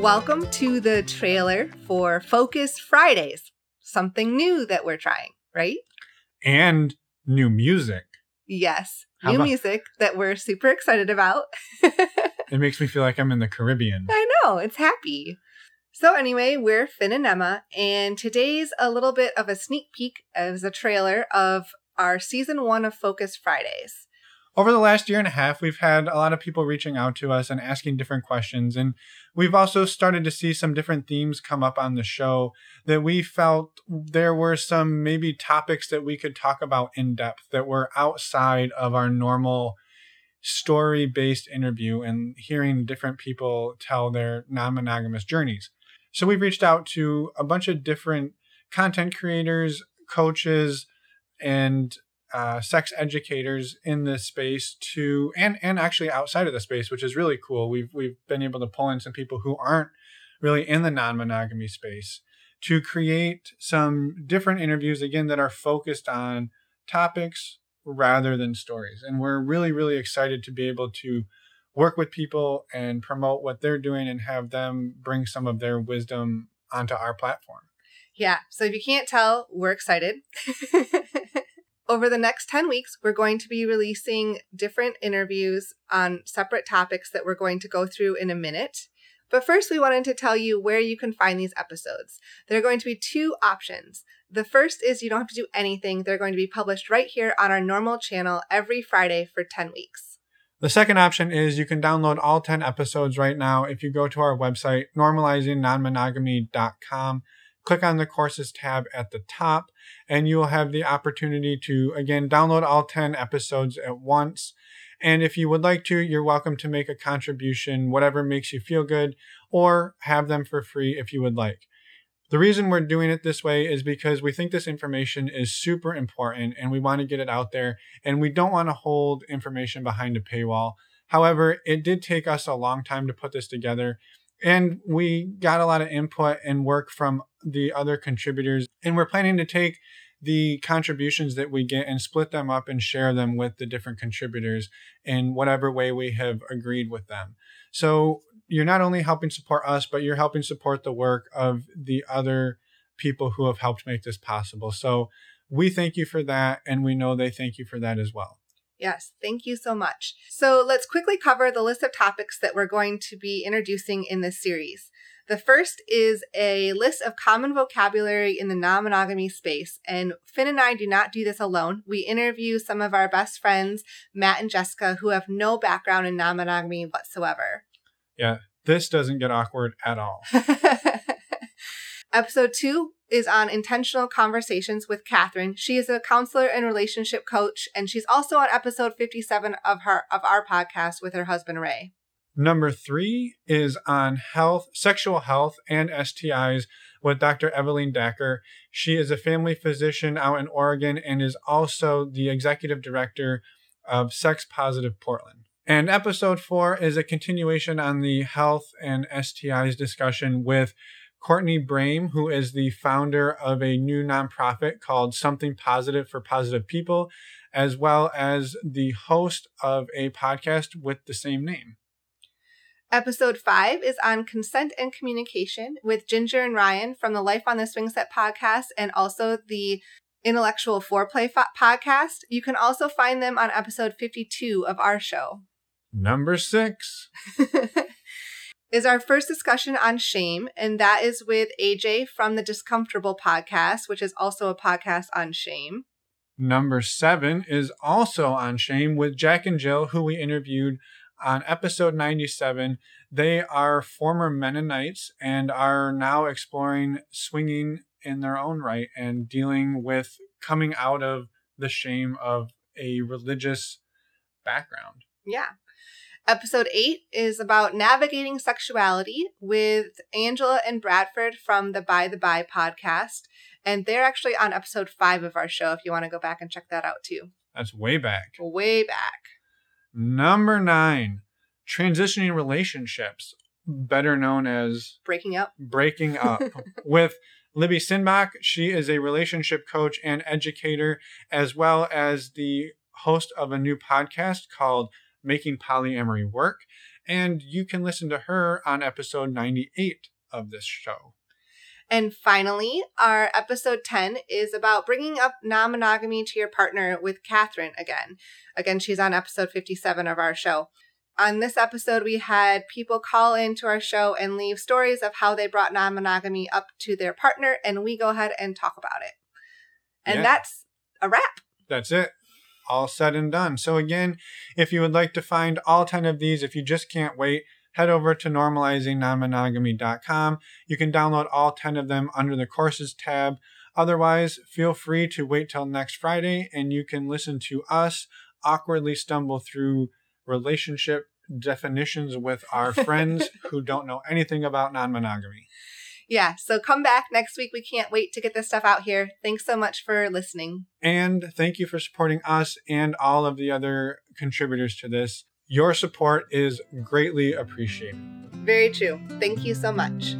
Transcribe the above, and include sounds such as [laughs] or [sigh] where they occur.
Welcome to the trailer for Focus Fridays. Something new that we're trying, right? And new music. Yes, How new about- music that we're super excited about. [laughs] It makes me feel like I'm in the Caribbean. I know, it's happy. So, anyway, we're Finn and Emma, and today's a little bit of a sneak peek as a trailer of our season one of Focus Fridays. Over the last year and a half, we've had a lot of people reaching out to us and asking different questions. And we've also started to see some different themes come up on the show that we felt there were some maybe topics that we could talk about in depth that were outside of our normal story based interview and hearing different people tell their non monogamous journeys. So we've reached out to a bunch of different content creators, coaches, and uh, sex educators in this space to and and actually outside of the space, which is really cool. We've we've been able to pull in some people who aren't really in the non-monogamy space to create some different interviews again that are focused on topics rather than stories. And we're really really excited to be able to work with people and promote what they're doing and have them bring some of their wisdom onto our platform. Yeah, so if you can't tell, we're excited. [laughs] Over the next 10 weeks, we're going to be releasing different interviews on separate topics that we're going to go through in a minute. But first, we wanted to tell you where you can find these episodes. There are going to be two options. The first is you don't have to do anything, they're going to be published right here on our normal channel every Friday for 10 weeks. The second option is you can download all 10 episodes right now if you go to our website, normalizingnonmonogamy.com. Click on the courses tab at the top, and you will have the opportunity to, again, download all 10 episodes at once. And if you would like to, you're welcome to make a contribution, whatever makes you feel good, or have them for free if you would like. The reason we're doing it this way is because we think this information is super important and we want to get it out there and we don't want to hold information behind a paywall. However, it did take us a long time to put this together and we got a lot of input and work from the other contributors and we're planning to take the contributions that we get and split them up and share them with the different contributors in whatever way we have agreed with them. So you're not only helping support us, but you're helping support the work of the other people who have helped make this possible. So we thank you for that, and we know they thank you for that as well. Yes, thank you so much. So let's quickly cover the list of topics that we're going to be introducing in this series. The first is a list of common vocabulary in the non monogamy space. And Finn and I do not do this alone. We interview some of our best friends, Matt and Jessica, who have no background in non monogamy whatsoever. Yeah, this doesn't get awkward at all. [laughs] Episode two is on intentional conversations with Catherine. She is a counselor and relationship coach, and she's also on episode 57 of her of our podcast with her husband Ray. Number three is on health, sexual health, and STIs with Dr. Evelyn Dacker. She is a family physician out in Oregon and is also the executive director of Sex Positive Portland. And episode four is a continuation on the health and STIs discussion with Courtney Brame, who is the founder of a new nonprofit called Something Positive for Positive People, as well as the host of a podcast with the same name. Episode five is on consent and communication with Ginger and Ryan from the Life on the Swing Set podcast and also the Intellectual Foreplay fo- podcast. You can also find them on episode 52 of our show. Number six. [laughs] is our first discussion on shame, and that is with AJ from the Discomfortable podcast, which is also a podcast on shame. Number seven is also on shame with Jack and Jill, who we interviewed on episode 97. They are former Mennonites and are now exploring swinging in their own right and dealing with coming out of the shame of a religious background. Yeah. Episode eight is about navigating sexuality with Angela and Bradford from the By the By podcast. And they're actually on episode five of our show if you want to go back and check that out too. That's way back. Way back. Number nine, transitioning relationships, better known as Breaking up. breaking up [laughs] with Libby Sinback. She is a relationship coach and educator, as well as the host of a new podcast called Making Polyamory Work. And you can listen to her on episode 98 of this show. And finally, our episode 10 is about bringing up non monogamy to your partner with Catherine again. Again, she's on episode 57 of our show. On this episode, we had people call into our show and leave stories of how they brought non monogamy up to their partner, and we go ahead and talk about it. And Yeah. that's a wrap. That's it. All said and done. So, again, if you would like to find all 10 of these, if you just can't wait, head over to normalizingnonmonogamy.com. You can download all 10 of them under the courses tab. Otherwise, feel free to wait till next Friday and you can listen to us awkwardly stumble through relationship definitions with our friends [laughs] who don't know anything about non monogamy. Yeah, so come back next week. We can't wait to get this stuff out here. Thanks so much for listening. And thank you for supporting us and all of the other contributors to this. Your support is greatly appreciated. Very true. Thank you so much.